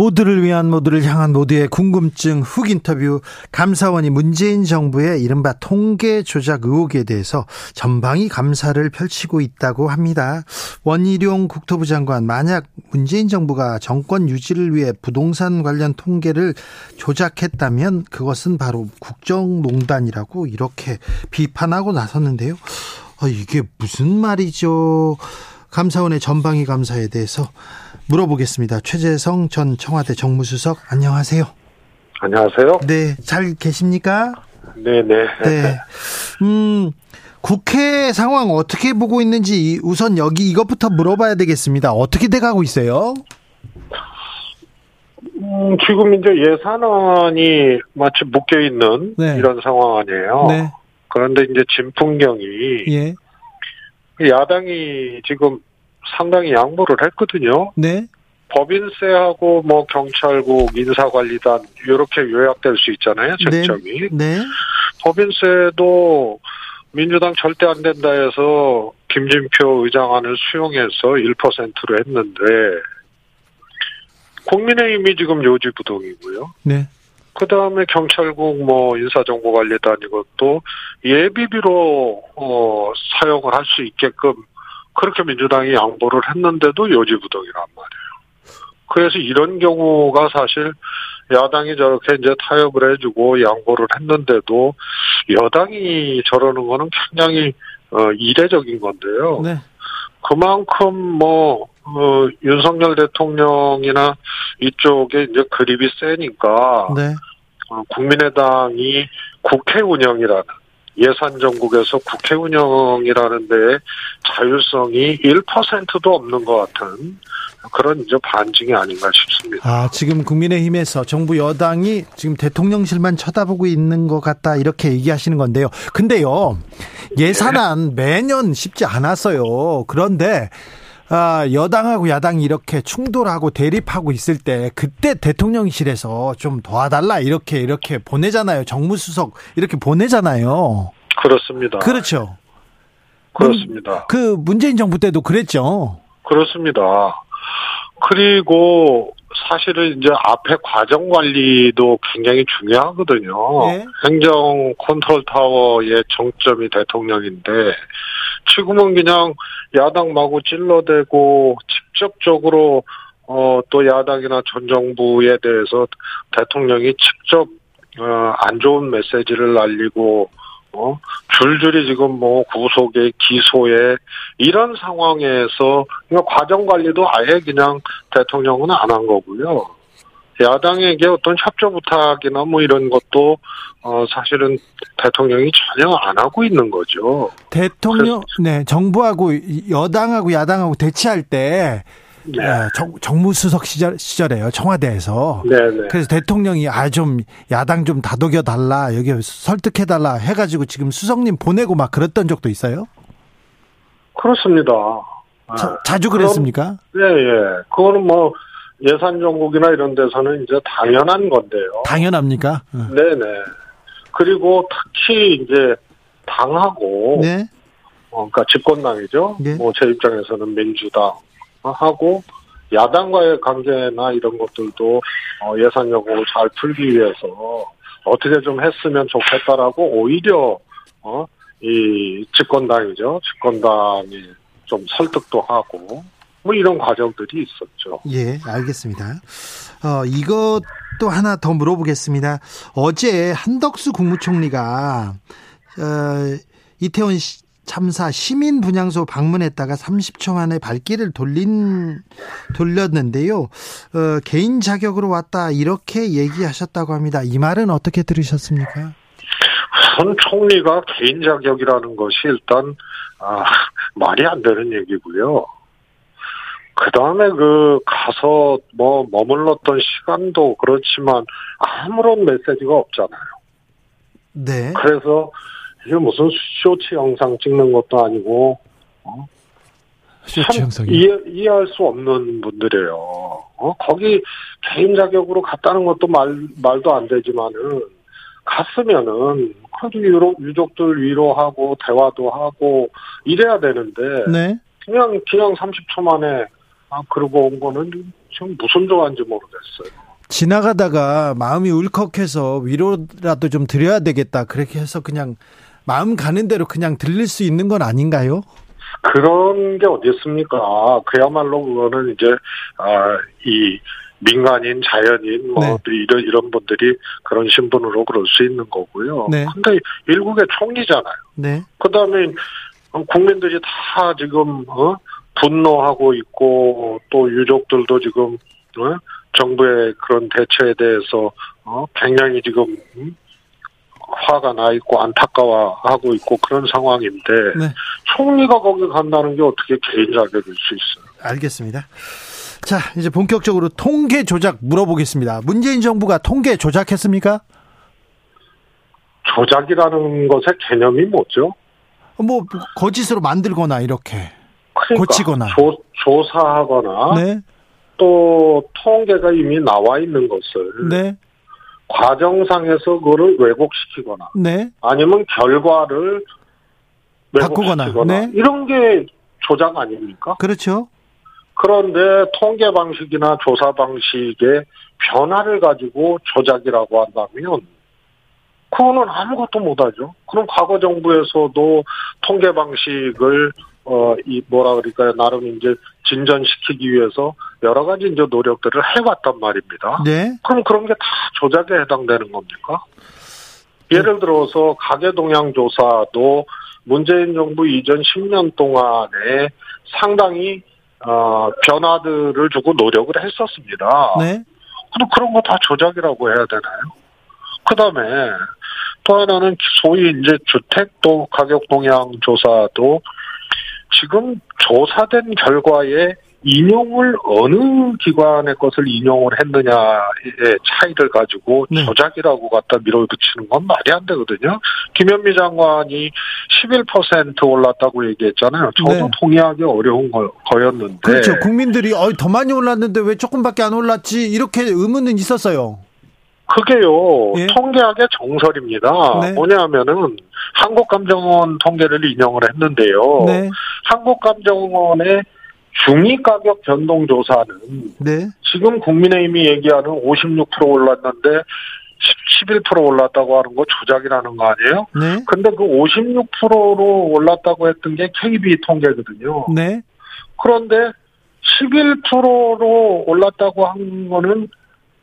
모두를 위한 모두를 향한 모두의 궁금증 훅 인터뷰 감사원이 문재인 정부의 이른바 통계 조작 의혹에 대해서 전방위 감사를 펼치고 있다고 합니다. 원희룡 국토부 장관 만약 문재인 정부가 정권 유지를 위해 부동산 관련 통계를 조작했다면 그것은 바로 국정농단이라고 이렇게 비판하고 나섰는데요. 아, 이게 무슨 말이죠? 감사원의 전방위 감사에 대해서 물어보겠습니다. 최재성 전 청와대 정무수석 안녕하세요. 안녕하세요. 네, 잘 계십니까? 네 네. 네. 음, 국회 상황 어떻게 보고 있는지 우선 여기 이것부터 물어봐야 되겠습니다. 어떻게 돼 가고 있어요? 음, 지금 이제 예산안이 마치 묶여 있는 네. 이런 상황 아니에요. 네. 그런데 이제 진풍경이 예. 야당이 지금 상당히 양보를 했거든요. 네. 법인세하고 뭐 경찰국 인사관리단 이렇게 요약될 수 있잖아요. 네. 쟁점이. 네. 법인세도 민주당 절대 안 된다 해서 김진표 의장안을 수용해서 1%로 했는데 국민의힘이 지금 요지부동이고요. 네. 그 다음에 경찰국 뭐 인사정보관리단 이것도 예비비로 어 사용을 할 수 있게끔 그렇게 민주당이 양보를 했는데도 요지부동이란 말이에요. 그래서 이런 경우가 사실 야당이 저렇게 이제 타협을 해주고 양보를 했는데도 여당이 저러는 거는 굉장히 어 이례적인 건데요. 네. 그만큼 뭐 어, 윤석열 대통령이나 이쪽에 이제 그립이 세니까 네. 어, 국민의당이 국회 운영이라는 예산 정국에서 국회 운영이라는 데에 자율성이 1%도 없는 것 같은 그런 이제 반증이 아닌가 싶습니다. 아, 지금 국민의힘에서 정부 여당이 지금 대통령실만 쳐다보고 있는 것 같다 이렇게 얘기하시는 건데요. 근데요, 예산안 매년 쉽지 않았어요. 그런데 아, 여당하고 야당이 이렇게 충돌하고 대립하고 있을 때 그때 대통령실에서 좀 도와달라 이렇게 이렇게 보내잖아요. 정무수석 이렇게 보내잖아요. 그렇습니다. 그렇죠. 그렇습니다. 그 문재인 정부 때도 그랬죠. 그렇습니다. 그리고 사실은 이제 앞에 과정 관리도 굉장히 중요하거든요. 예. 행정 컨트롤 타워의 정점이 대통령인데 지금은 그냥 야당 마구 찔러대고 직접적으로 어, 또 야당이나 전 정부에 대해서 대통령이 직접 어, 안 좋은 메시지를 날리고 어, 줄줄이 지금 뭐 구속에 기소에 이런 상황에서 그냥 과정 관리도 아예 그냥 대통령은 안 한 거고요. 야당에게 어떤 협조 부탁이나 뭐 이런 것도 어 사실은 대통령이 전혀 안 하고 있는 거죠. 대통령, 네, 정부하고 여당하고 야당하고 대치할 때 네. 어, 정, 정무수석 시절, 시절에요. 청와대에서. 네네. 그래서 대통령이 아 좀 야당 좀 다독여 달라 여기 설득해 달라 해가지고 지금 수석님 보내고 막 그랬던 적도 있어요. 그렇습니다. 자, 자주 그랬습니까? 예, 예. 그거는 뭐 예산 정국이나 이런 데서는 이제 당연한 건데요. 당연합니까? 어. 네네. 그리고 특히 이제 당하고 네, 어, 그러니까 집권당이죠. 네. 뭐제 입장에서는 민주당 하고 야당과의 관계나 이런 것들도 어, 예산 여부를 잘 풀기 위해서 어떻게 좀 했으면 좋겠다라고 오히려 어, 이 집권당이죠. 집권당이 좀 설득도 하고 뭐 이런 과정들이 있었죠. 예, 알겠습니다. 어, 이것도 하나 더 물어보겠습니다. 어제 한덕수 국무총리가 어, 이태원 시- 참사 시민 분향소 방문했다가 30초 만에 발길을 돌린 돌렸는데요. 어, 개인 자격으로 왔다 이렇게 얘기하셨다고 합니다. 이 말은 어떻게 들으셨습니까? 현 총리가 개인 자격이라는 것이 일단 아, 말이 안 되는 얘기고요. 그 다음에 그 가서 뭐 머물렀던 시간도 그렇지만 아무런 메시지가 없잖아요. 네. 그래서 이게 무슨 쇼츠 영상 찍는 것도 아니고 어? 쇼츠 영상이. 이해, 이해할 수 없는 분들이에요. 어? 거기 개인 자격으로 갔다는 것도 말, 말도 안 되지만은 갔으면은 그래도 위로, 유족들 위로하고 대화도 하고 이래야 되는데 네. 그냥 그냥 30초 만에 아 그러고 온 거는 지금 무슨 조화인지 모르겠어요. 지나가다가 마음이 울컥해서 위로라도 좀 드려야 되겠다. 그렇게 해서 그냥 마음 가는 대로 그냥 들릴 수 있는 건 아닌가요? 그런 게 어디 있습니까? 그야말로 그거는 이제 아이 민간인, 자연인, 뭐 네. 이런 이런 분들이 그런 신분으로 그럴 수 있는 거고요. 네. 근데 일국의 총리잖아요. 네. 그 다음에 국민들이 다 지금 어? 분노하고 있고 또 유족들도 지금 어? 정부의 그런 대처에 대해서 어? 굉장히 지금 음? 화가 나 있고 안타까워하고 있고 그런 상황인데 네. 총리가 거기 간다는 게 어떻게 개인 자격일 수 있어요? 알겠습니다. 자, 이제 본격적으로 통계 조작 물어보겠습니다. 문재인 정부가 통계 조작했습니까? 조작이라는 것의 개념이 뭐죠? 뭐 거짓으로 만들거나 이렇게. 그러니까 고치거나. 조, 조사하거나 네. 또 통계가 이미 나와 있는 것을 네. 과정상에서 그거를 왜곡시키거나 네. 아니면 결과를 바꾸거나, 네. 이런 게 조작 아닙니까? 그렇죠. 그런데 통계 방식이나 조사 방식의 변화를 가지고 조작이라고 한다면 그거는 아무것도 못하죠. 그럼 과거 정부에서도 통계 방식을 어 이 뭐라 그럴까요 나름 이제 진전시키기 위해서 여러 가지 이제 노력들을 해왔단 말입니다. 네. 그럼 그런 게 다 조작에 해당되는 겁니까? 예를 들어서 가계 동향 조사도 문재인 정부 이전 10년 동안에 상당히 어, 변화들을 주고 노력을 했었습니다. 네. 그럼 그런 거 다 조작이라고 해야 되나요? 그 다음에 또 하나는 소위 이제 주택도 가격 동향 조사도 지금 조사된 결과에 인용을 어느 기관의 것을 인용을 했느냐의 차이를 가지고 네. 조작이라고 갖다 밀어붙이는 건 말이 안 되거든요. 김현미 장관이 11% 올랐다고 얘기했잖아요. 저도 네. 동의하기 어려운 거, 거였는데. 그렇죠. 국민들이 어, 더 많이 올랐는데 왜 조금밖에 안 올랐지? 이렇게 의문은 있었어요. 그게요, 예. 통계학의 정설입니다. 네. 뭐냐면은, 한국감정원 통계를 인용을 했는데요. 네. 한국감정원의 중위 가격 변동 조사는 네. 지금 국민의힘이 얘기하는 56% 올랐는데 11% 올랐다고 하는 거 조작이라는 거 아니에요? 네. 근데 그 56%로 올랐다고 했던 게 KB 통계거든요. 네. 그런데 11%로 올랐다고 한 거는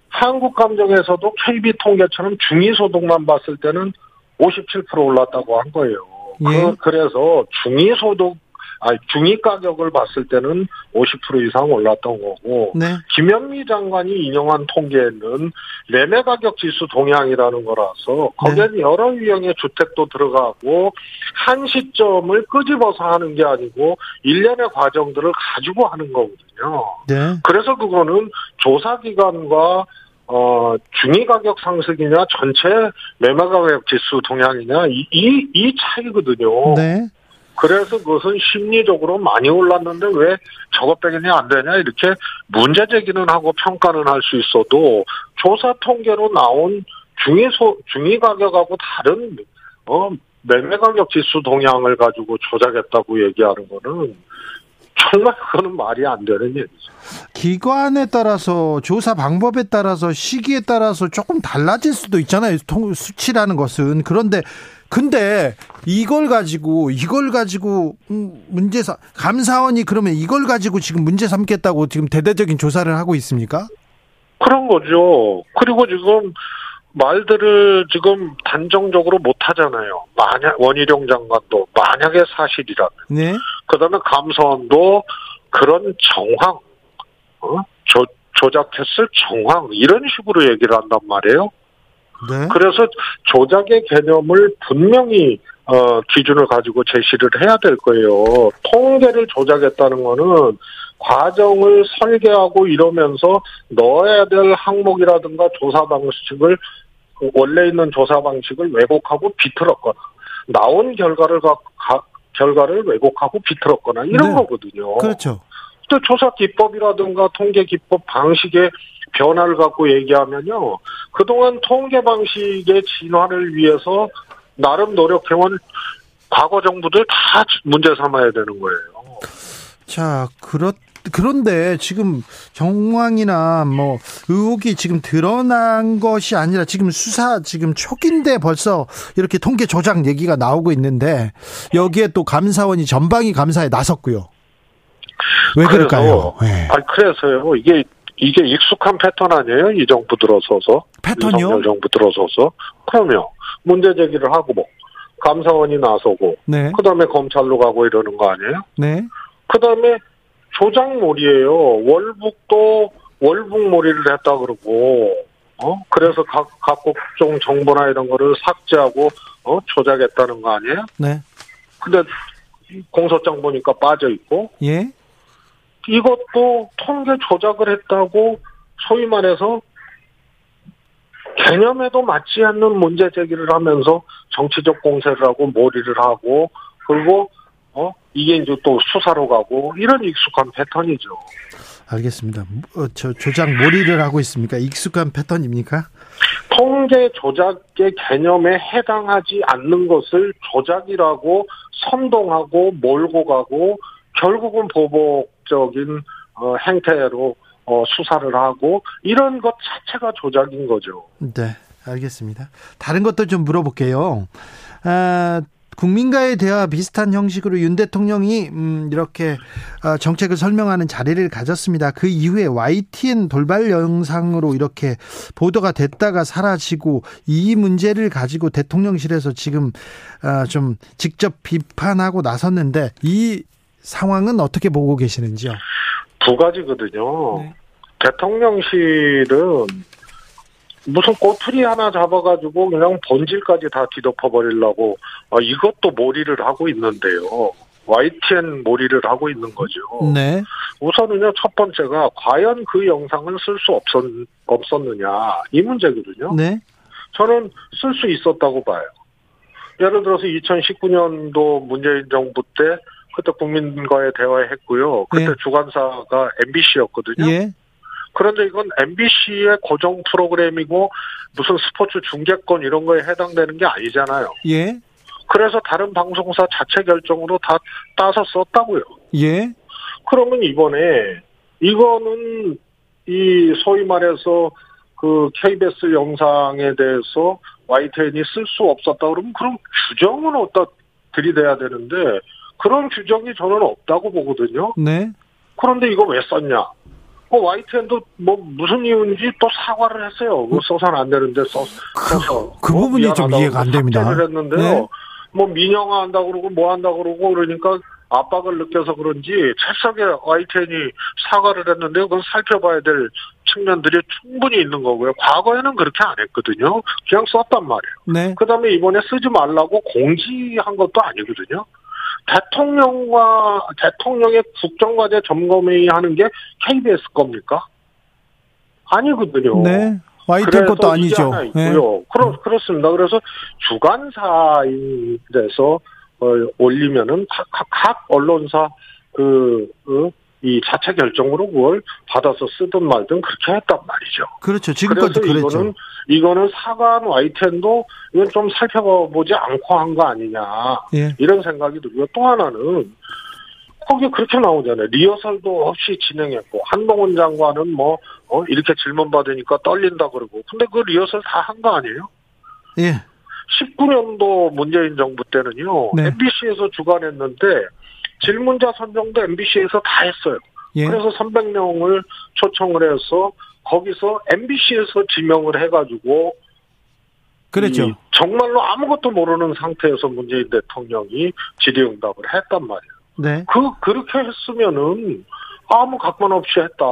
한국 감정에서도 KB 통계처럼 중위소득만 봤을 때는 57% 올랐다고 한 거예요. 예. 그, 래서 중위소득, 아니, 중위 가격을 봤을 때는 50% 이상 올랐던 거고, 네. 김현미 장관이 인용한 통계는 매매 가격 지수 동향이라는 거라서 거기에는 여러 유형의 주택도 들어가고 한 시점을 끄집어서 하는 게 아니고 일련의 과정들을 가지고 하는 거거든요. 네. 그래서 그거는 조사기관과 어, 중위 가격 상승이냐, 전체 매매 가격 지수 동향이냐, 이, 이, 이 차이거든요. 네. 그래서 그것은 심리적으로 많이 올랐는데 왜 저것밖에 안 되냐 이렇게 문제 제기는 하고 평가는 할 수 있어도 조사 통계로 나온 중위 소 중위 가격하고 다른 어 매매 가격 지수 동향을 가지고 조작했다고 얘기하는 거는 정말 그거는 말이 안 되는 얘기죠. 기관에 따라서 조사 방법에 따라서 시기에 따라서 조금 달라질 수도 있잖아요. 통- 수치라는 것은 그런데 근데 이걸 가지고 이걸 가지고 음, 문제 삼 감사원이 그러면 이걸 가지고 지금 문제 삼겠다고 지금 대대적인 조사를 하고 있습니까? 그런 거죠. 그리고 지금 말들을 지금 단정적으로 못 하잖아요. 만약 원희룡 장관도 만약에 사실이라면 네. 그다음에 감사원도 그런 정황, 어? 조, 조작했을 정황 이런 식으로 얘기를 한단 말이에요. 네. 그래서 조작의 개념을 분명히 어, 기준을 가지고 제시를 해야 될 거예요. 통계를 조작했다는 거는 과정을 설계하고 이러면서 넣어야 될 항목이라든가 조사 방식을 그 원래 있는 조사 방식을 왜곡하고 비틀었거나 나온 결과를 가, 가, 결과를 왜곡하고 비틀었거나 이런 네. 거거든요. 그렇죠. 또 조사 기법이라든가 통계 기법 방식의 변화를 갖고 얘기하면요. 그동안 통계 방식의 진화를 위해서 나름 노력해온 과거 정부들 다 문제 삼아야 되는 거예요. 자, 그렇, 그런데 지금 정황이나 뭐 의혹이 지금 드러난 것이 아니라 지금 수사 지금 초기인데 벌써 이렇게 통계 조작 얘기가 나오고 있는데 여기에 또 감사원이 전방위 감사에 나섰고요. 왜 그럴까요? 그래서, 네. 아니, 그래서요. 이게, 이게 익숙한 패턴 아니에요? 이 정부 들어서서. 패턴이요? 윤석열 정부 들어서서. 그럼요. 문제 제기를 하고 뭐. 감사원이 나서고. 네, 그 다음에 검찰로 가고 이러는 거 아니에요? 네, 그 다음에 조작몰이에요. 월북도 월북몰이를 했다 그러고, 어? 그래서 각, 각 국종 정보나 이런 거를 삭제하고, 어? 조작했다는 거 아니에요? 네, 근데 공소장 보니까 빠져 있고, 예, 이것도 통계 조작을 했다고 소위 말해서 개념에도 맞지 않는 문제 제기를 하면서 정치적 공세를 하고 몰이를 하고 그리고 어 이게 이제 또 수사로 가고 이런 익숙한 패턴이죠. 알겠습니다. 어, 저 조작 몰이를 하고 있습니까? 익숙한 패턴입니까? 통계 조작의 개념에 해당하지 않는 것을 조작이라고 선동하고 몰고 가고 결국은 보복적인 어, 행태로 어, 수사를 하고 이런 것 자체가 조작인 거죠. 네, 알겠습니다. 다른 것도 좀 물어볼게요. 아, 국민과의 대화 비슷한 형식으로 윤 대통령이 음, 이렇게 어, 정책을 설명하는 자리를 가졌습니다. 그 이후에 YTN 돌발 영상으로 이렇게 보도가 됐다가 사라지고 이 문제를 가지고 대통령실에서 지금 어, 좀 직접 비판하고 나섰는데 이 상황은 어떻게 보고 계시는지요? 두 가지거든요. 네. 대통령실은 무슨 꼬투리 하나 잡아가지고 그냥 본질까지 다 뒤덮어버리려고 어, 이것도 몰이를 하고 있는데요. YTN 몰이를 하고 있는 거죠. 네, 우선은요, 첫 번째가 과연 그 영상을 쓸 수 없었, 없었느냐, 이 문제거든요. 네, 저는 쓸 수 있었다고 봐요. 예를 들어서 2019년도 문재인 정부 때 그때 국민과의 대화했고요. 그때 네. 주관사가 MBC였거든요. 예, 그런데 이건 MBC의 고정 프로그램이고 무슨 스포츠 중계권 이런 거에 해당되는 게 아니잖아요. 예, 그래서 다른 방송사 자체 결정으로 다 따서 썼다고요. 예, 그러면 이번에 이거는 이 소위 말해서 그 KBS 영상에 대해서 YTN이 쓸 수 없었다 그러면 그럼 규정은 어디다 들이대야 되는데 그런 규정이 저는 없다고 보거든요. 네, 그런데 이거 왜 썼냐? 어, YTN도 뭐 무슨 이유인지 또 사과를 했어요. 그 써서는 안 되는데 써, 써서. 그뭐 부분이 좀 이해가 안 됩니다. 했는데요. 네. 뭐 민영화 한다 그러고 뭐 한다 그러고 그러니까 압박을 느껴서 그런지 찰싹에 YTN이 사과를 했는데 그건 살펴봐야 될 측면들이 충분히 있는 거고요. 과거에는 그렇게 안 했거든요. 그냥 썼단 말이에요. 네, 그 다음에 이번에 쓰지 말라고 공지한 것도 아니거든요. 대통령과, 대통령의 국정과제 점검회의 하는 게 KBS 겁니까? 아니거든요. 네. 그래서 것도 아니죠. 하나 네. 있고요. 그렇, 그렇습니다. 그래서 주간사인데서 어, 올리면은 각, 각, 각 언론사 그, 그, 이 자체 결정으로 그걸 받아서 쓰든 말든 그렇게 했단 말이죠. 그렇죠. 지금까지 그래서. 이거는 이거는 사과한 YTN도 이건 좀 살펴보지 않고 한 거 아니냐 예. 이런 생각이 들고요. 또 하나는 거기 그렇게 나오잖아요. 리허설도 없이 진행했고 한동훈 장관은 뭐 어, 이렇게 질문 받으니까 떨린다 그러고 근데 그 리허설 다 한 거 아니에요? 예. 19년도 문재인 정부 때는요 네. MBC에서 주관했는데 질문자 선정도 MBC에서 다 했어요. 예. 그래서 300명을 초청을 해서 거기서 MBC에서 지명을 해가지고 그랬죠. 이 정말로 아무것도 모르는 상태에서 문재인 대통령이 질의응답을 했단 말이에요. 네. 그 그렇게 했으면은 아무 각본 없이 했다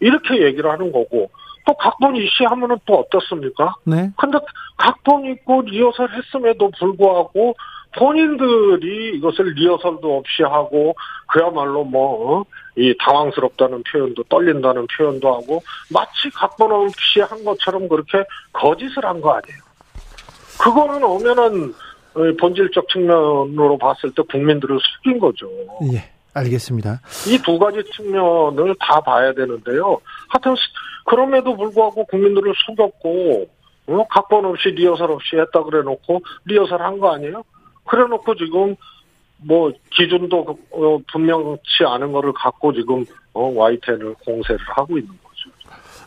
이렇게 얘기를 하는 거고 또 각본 이시 하면은 또 어떻습니까? 네. 근데 각본 있고 리허설 했음에도 불구하고 본인들이 이것을 리허설도 없이 하고 그야말로 뭐 어? 이 당황스럽다는 표현도 떨린다는 표현도 하고 마치 각본 없이 한 것처럼 그렇게 거짓을 한 거 아니에요. 그거는 엄연한 어, 본질적 측면으로 봤을 때 국민들을 속인 거죠. 예, 알겠습니다. 이 두 가지 측면을 다 봐야 되는데요. 하여튼 그럼에도 불구하고 국민들을 속였고 어? 각본 없이 리허설 없이 했다 그래 놓고 리허설 한 거 아니에요? 그래 놓고 지금 뭐 기준도 어, 분명치 않은 거를 갖고 지금 어, YTN을 공세를 하고 있는 거죠.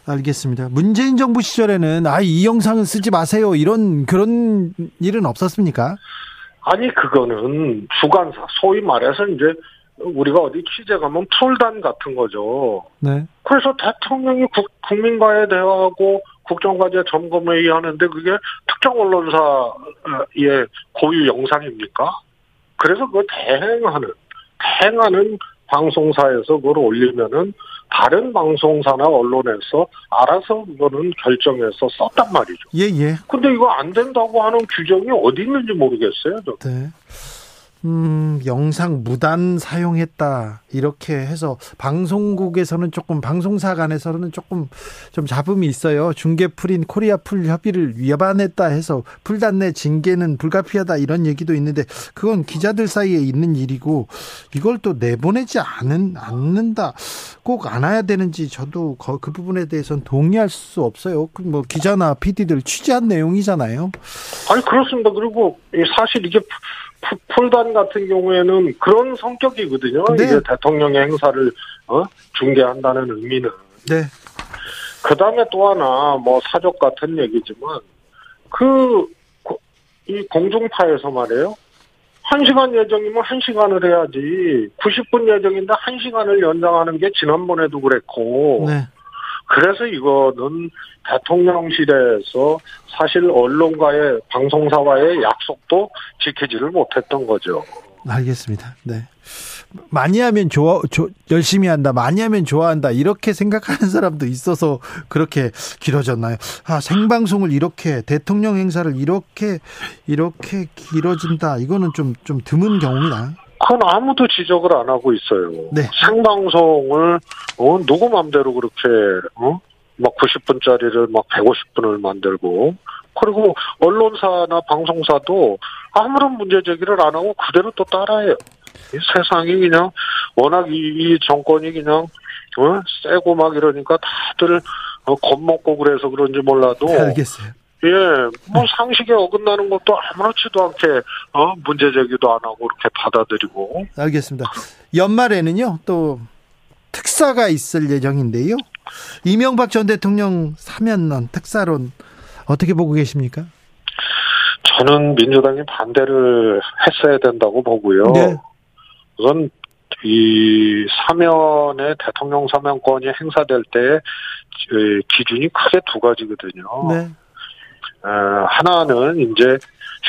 알겠습니다. 문재인 정부 시절에는 아 이 영상은 쓰지 마세요 이런 그런 일은 없었습니까? 아니 그거는 주관사 소위 말해서 이제 우리가 어디 취재 가면 풀단 같은 거죠. 네. 그래서 대통령이 국, 국민과의 대화하고 국정과제 점검회의 하는데 그게 특정 언론사의 고유 영상입니까? 그래서 그걸 대행하는, 대행하는 방송사에서 그걸 올리면은 다른 방송사나 언론에서 알아서 그거는 결정해서 썼단 말이죠. 예, 예. 근데 이거 안 된다고 하는 규정이 어디 있는지 모르겠어요. 저. 네. 음, 영상 무단 사용했다. 이렇게 해서 방송국에서는 조금 방송사 간에서는 조금 좀 잡음이 있어요. 중계 풀인 코리아 풀 협의를 위반했다 해서 풀단내 징계는 불가피하다 이런 얘기도 있는데 그건 기자들 사이에 있는 일이고 이걸 또 내보내지 않은 않는다. 꼭 않아야 되는지 저도 그 부분에 대해서는 동의할 수 없어요. 그뭐 기자나 PD들 취재한 내용이잖아요. 아니 그렇습니다. 그리고 사실 이게 풀단 같은 경우에는 그런 성격이거든요. 네. 이제 대통령의 행사를 어? 중계한다는 의미는. 네. 그 다음에 또 하나 뭐 사족 같은 얘기지만 그 이 공중파에서 말이에요. 한 시간 예정이면 한 시간을 해야지 90분 예정인데 한 시간을 연장하는 게 지난번에도 그랬고 네. 그래서 이거는 대통령실에서 사실 언론과의 방송사와의 약속도 지키지를 못했던 거죠. 알겠습니다. 네. 많이 하면 좋아, 조, 열심히 한다. 많이 하면 좋아한다. 이렇게 생각하는 사람도 있어서 그렇게 길어졌나요? 아, 생방송을 이렇게, 대통령 행사를 이렇게, 이렇게 길어진다. 이거는 좀, 좀 드문 경우입니다. 그건 아무도 지적을 안 하고 있어요. 네. 생방송을, 어, 누구 맘대로 그렇게, 어? 막 90분짜리를 막 150분을 만들고, 그리고 언론사나 방송사도 아무런 문제 제기를 안 하고 그대로 또 따라해요. 이 세상이 그냥 워낙 이, 이 정권이 그냥 어? 세고 막 이러니까 다들 어, 겁먹고 그래서 그런지 몰라도 알겠어요. 예, 뭐 상식에 어긋나는 것도 아무렇지도 않게 어 문제 제기도 안 하고 이렇게 받아들이고 알겠습니다. 연말에는요 또 특사가 있을 예정인데요. 이명박 전 대통령 사면론 특사론 어떻게 보고 계십니까? 저는 민주당이 반대를 했어야 된다고 보고요. 네. 우선 이 사면의 대통령 사면권이 행사될 때 기준이 크게 두 가지거든요. 네. 어, 하나는 이제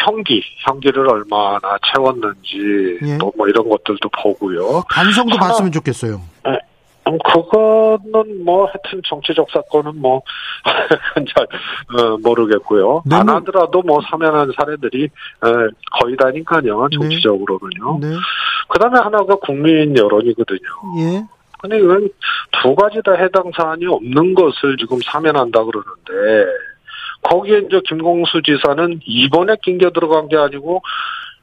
형기, 형기를 얼마나 채웠는지 예. 또뭐 이런 것들도 보고요. 반성도 하나- 봤으면 좋겠어요. 음, 그거는 뭐 하여튼 정치적 사건은 뭐 그건 잘 어, 모르겠고요. 네, 안 뭐- 하더라도 뭐 사면한 사례들이 어, 거의 다니까요. 정치적으로는요. 네. 그다음에 하나가 국민 여론이거든요. 예. 근데 이건 두 가지 다 해당 사안이 없는 것을 지금 사면한다 그러는데 거기에 이제 김공수 지사는 이번에 낑겨 들어간 게 아니고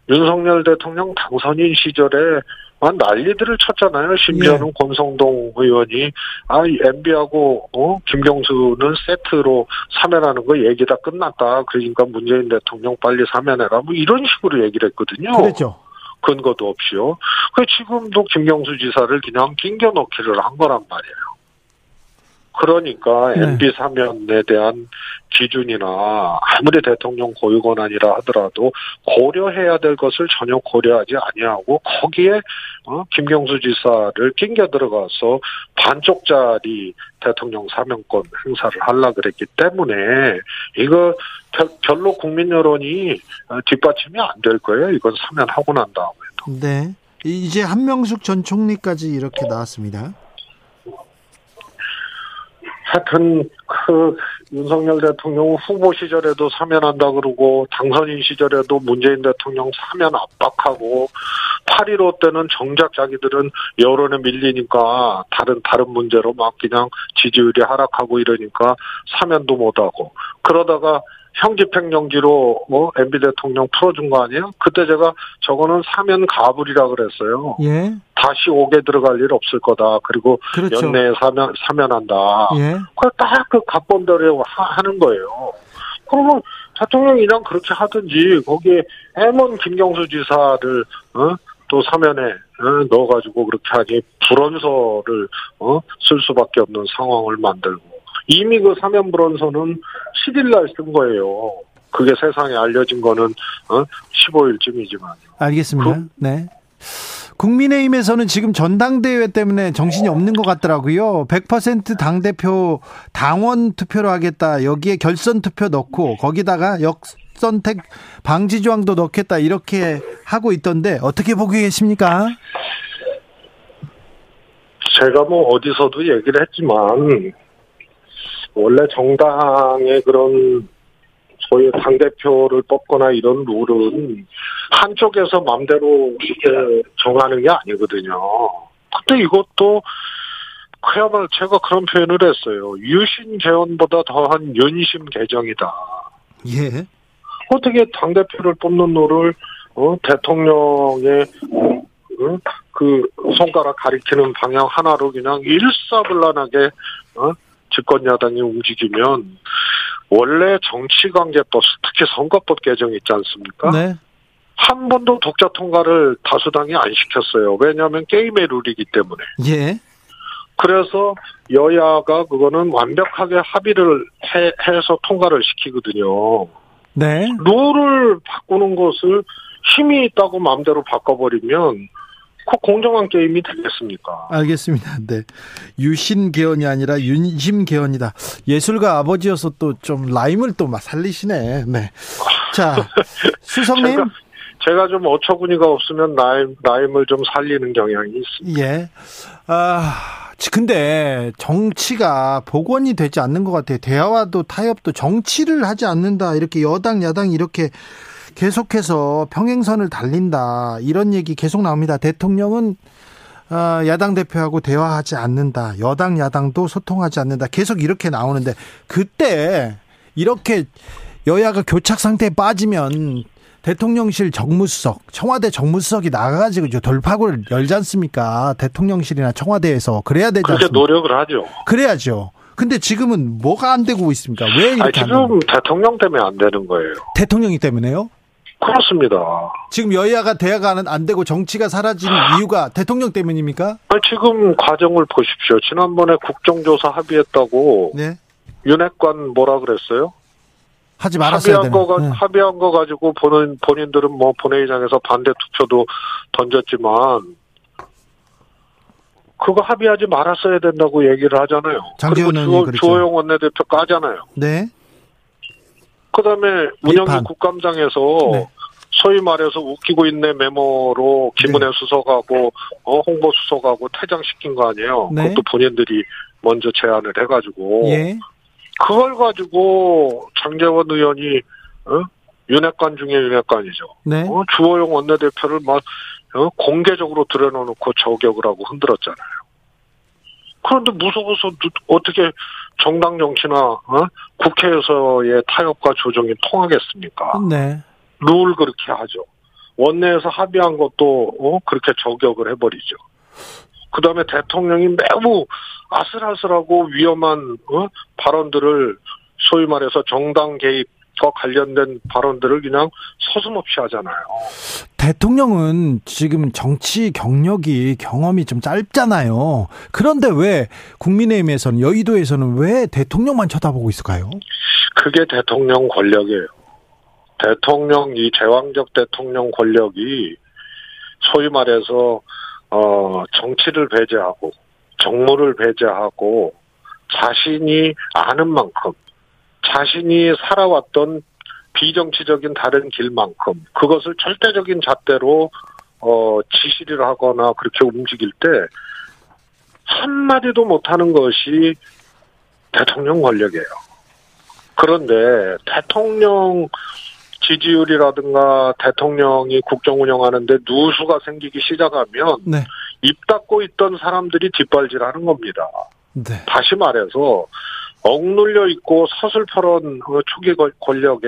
윤석열 대통령 당선인 시절에 막 난리들을 쳤잖아요. 심지어는 예. 권성동 의원이 아 MB하고 어? 김경수는 세트로 사면하는 거 얘기 다 끝났다. 그러니까 문재인 대통령 빨리 사면해라. 뭐 이런 식으로 얘기를 했거든요. 그랬죠. 근거도 없이요. 그 지금도 김경수 지사를 그냥 낑겨 넣기를 한 거란 말이에요. 그러니까 네. MB 사면에 대한 기준이나 아무리 대통령 고유 권한이라 하더라도 고려해야 될 것을 전혀 고려하지 아니하고 거기에 어, 김경수 지사를 낑겨 들어가서 반쪽짜리 대통령 사면권 행사를 하려 그랬기 때문에 이거 별- 별로 국민 여론이 어, 뒷받침이 안 될 거예요. 이건 사면하고 난 다음에. 네. 이제 한명숙 전 총리까지 이렇게 나왔습니다. 하여튼 그 윤석열 대통령 후보 시절에도 사면한다 그러고 당선인 시절에도 문재인 대통령 사면 압박하고 8.15 때는 정작 자기들은 여론에 밀리니까 다른 다른 문제로 막 그냥 지지율이 하락하고 이러니까 사면도 못하고 그러다가 형집행정지로 뭐 MB 대통령 풀어준 거 아니에요? 그때 제가 저거는 사면 가불이라 그랬어요. 예. 다시 옥에 들어갈 일 없을 거다. 그리고 그렇죠. 연내에 사면 사면한다. 예. 그걸 딱그 각본대로 하- 하는 거예요. 그러면 대통령이 그냥 그렇게 하든지 거기에 해먼 김경수 지사를 어? 또 사면에 어? 넣어가지고 그렇게 하니 불원서를 어? 쓸 수밖에 없는 상황을 만들고 이미 그 사면 불원서는 10일 날 쓴 거예요. 그게 세상에 알려진 거는 어? 15일쯤이지만 알겠습니다. 그 네. 국민의힘에서는 지금 전당대회 때문에 정신이 없는 것 같더라고요. 100% 당 대표 당원 투표로 하겠다. 여기에 결선 투표 넣고 거기다가 역선택 방지 조항도 넣겠다. 이렇게 하고 있던데 어떻게 보고 계십니까? 제가 뭐 어디서도 얘기를 했지만 원래 정당의 그런 소위 당 대표를 뽑거나 이런 룰은 한쪽에서 맘대로 이렇게 정하는 게 아니거든요. 근데 이것도 그야말로 제가 그런 표현을 했어요. 유신 개헌보다 더한 윤심 개정이다. 예. 어떻게 당 대표를 뽑는 룰을 어, 대통령의 어, 그 손가락 가리키는 방향 하나로 그냥 일사불란하게 어, 집권 야당이 움직이면 원래 정치 관계법 특히 선거법 개정 있지 않습니까? 네. 한 번도 독자 통과를 다수당이 안 시켰어요. 왜냐하면 게임의 룰이기 때문에. 예. 그래서 여야가 그거는 완벽하게 합의를 해, 해서 통과를 시키거든요. 네. 룰을 바꾸는 것을 힘이 있다고 마음대로 바꿔버리면 그 공정한 게임이 되겠습니까? 알겠습니다. 네. 유신 개헌이 아니라 윤심 개헌이다. 예술가 아버지여서 또 좀 라임을 또 막 살리시네. 네. 자, 수석님. 제가, 제가 좀 어처구니가 없으면 라임, 라임을 좀 살리는 경향이 있습니다. 예. 아, 근데 정치가 복원이 되지 않는 것 같아요. 대화와도 타협도 정치를 하지 않는다. 이렇게 여당, 야당 이렇게 계속해서 평행선을 달린다. 이런 얘기 계속 나옵니다. 대통령은 아, 야당 대표하고 대화하지 않는다. 여당, 야당도 소통하지 않는다. 계속 이렇게 나오는데 그때 이렇게 여야가 교착 상태에 빠지면 대통령실 정무수석, 청와대 정무수석이 나가가지고 저 돌파구를 열지 않습니까? 대통령실이나 청와대에서 그래야 되지 그렇게 않습니까? 노력을 하죠. 그래야죠. 근데 지금은 뭐가 안 되고 있습니까? 왜 아니, 이렇게 안 되는 지금 대통령 때문에 안 되는 거예요. 대통령이 때문에요? 그렇습니다. 지금 여야가 대화가 안- 안 되고 정치가 사라진 이유가 대통령 때문입니까? 아니, 지금 과정을 보십시오. 지난번에 국정조사 합의했다고 네. 윤핵관 뭐라 그랬어요? 하지 말았어야 합의한 되는. 거, 가, 네. 합의한 거 가지고 본인, 본인들은 뭐 본회의장에서 반대 투표도 던졌지만, 그거 합의하지 말았어야 된다고 얘기를 하잖아요. 의원이 주호, 그랬죠. 주호영 원내대표 까잖아요. 네. 그 다음에 운영위 비판. 국감장에서 네. 소위 말해서 웃기고 있네 메모로 김은혜 수석하고 어, 홍보 수석하고 퇴장시킨 거 아니에요. 네. 그것도 본인들이 먼저 제안을 해가지고 예. 그걸 가지고 장재원 의원이 어? 윤핵관 중에 윤핵관이죠. 네. 어? 주호영 원내대표를 막 어? 공개적으로 들여놓고 저격을 하고 흔들었잖아요. 그런데 무서워서 누- 어떻게 정당 정치나 어? 국회에서의 타협과 조정이 통하겠습니까? 네. 룰 그렇게 하죠. 원내에서 합의한 것도 어? 그렇게 저격을 해버리죠. 그 다음에 대통령이 매우 아슬아슬하고 위험한 어? 발언들을 소위 말해서 정당 개입과 관련된 발언들을 그냥 서슴없이 하잖아요. 대통령은 지금 정치 경력이 경험이 좀 짧잖아요. 그런데 왜 국민의힘에서는 여의도에서는 왜 대통령만 쳐다보고 있을까요? 그게 대통령 권력이에요. 대통령 이 제왕적 대통령 권력이 소위 말해서 어 정치를 배제하고 정무를 배제하고 자신이 아는 만큼 자신이 살아왔던 비정치적인 다른 길만큼 그것을 절대적인 잣대로 어 지시를 하거나 그렇게 움직일 때 한마디도 못하는 것이 대통령 권력이에요. 그런데 대통령 지지율이라든가 대통령이 국정 운영하는데 누수가 생기기 시작하면 네. 입 닫고 있던 사람들이 뒷발질하는 겁니다. 네. 다시 말해서 억눌려 있고 서슬퍼런 그 초기 권- 권력에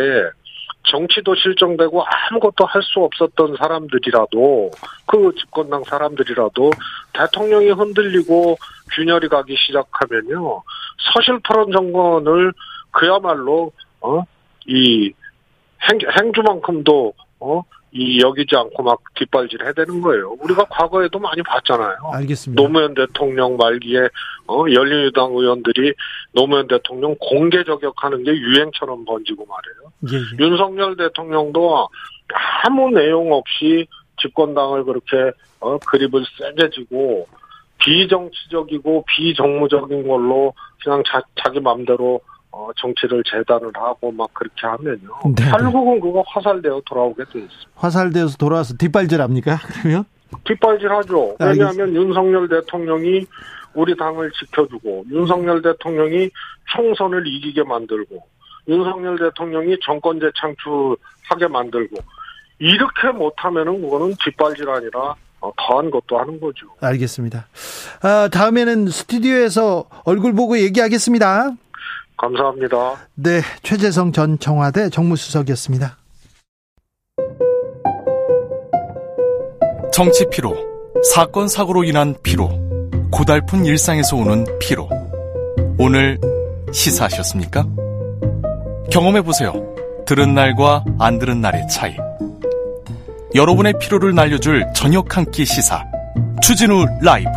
정치도 실종되고 아무것도 할 수 없었던 사람들이라도 그 집권당 사람들이라도 대통령이 흔들리고 균열이 가기 시작하면요 서실퍼런 정권을 그야말로 어이 행주만큼도 어 이 여기지 않고 막 뒷발질해야 되는 거예요. 우리가 과거에도 많이 봤잖아요. 알겠습니다. 노무현 대통령 말기에 어, 열린우당 의원들이 노무현 대통령 공개 저격하는 게 유행처럼 번지고 말이에요. 예, 예. 윤석열 대통령도 아무 내용 없이 집권당을 그렇게 어, 그립을 세게 지고 비정치적이고 비정무적인 걸로 그냥 자, 자기 맘대로 어, 정치를 재단을 하고 막 그렇게 하면요. 네, 네. 결국은 그거 화살되어 돌아오게 돼 있습니다. 화살되어서 돌아와서 뒷발질 합니까? 그러면? 뒷발질하죠. 왜냐하면 윤석열 대통령이 우리 당을 지켜주고 윤석열 대통령이 총선을 이기게 만들고 윤석열 대통령이 정권 재창출하게 만들고 이렇게 못하면은 그거는 뒷발질 아니라 어, 더한 것도 하는 거죠. 알겠습니다. 아, 다음에는 스튜디오에서 얼굴 보고 얘기하겠습니다. 감사합니다. 네, 최재성 전 청와대 정무수석이었습니다. 정치 피로, 사건 사고로 인한 피로, 고달픈 일상에서 오는 피로. 오늘 시사하셨습니까? 경험해 보세요. 들은 날과 안 들은 날의 차이. 여러분의 피로를 날려줄 저녁 한 끼 시사. 추진우 라이브.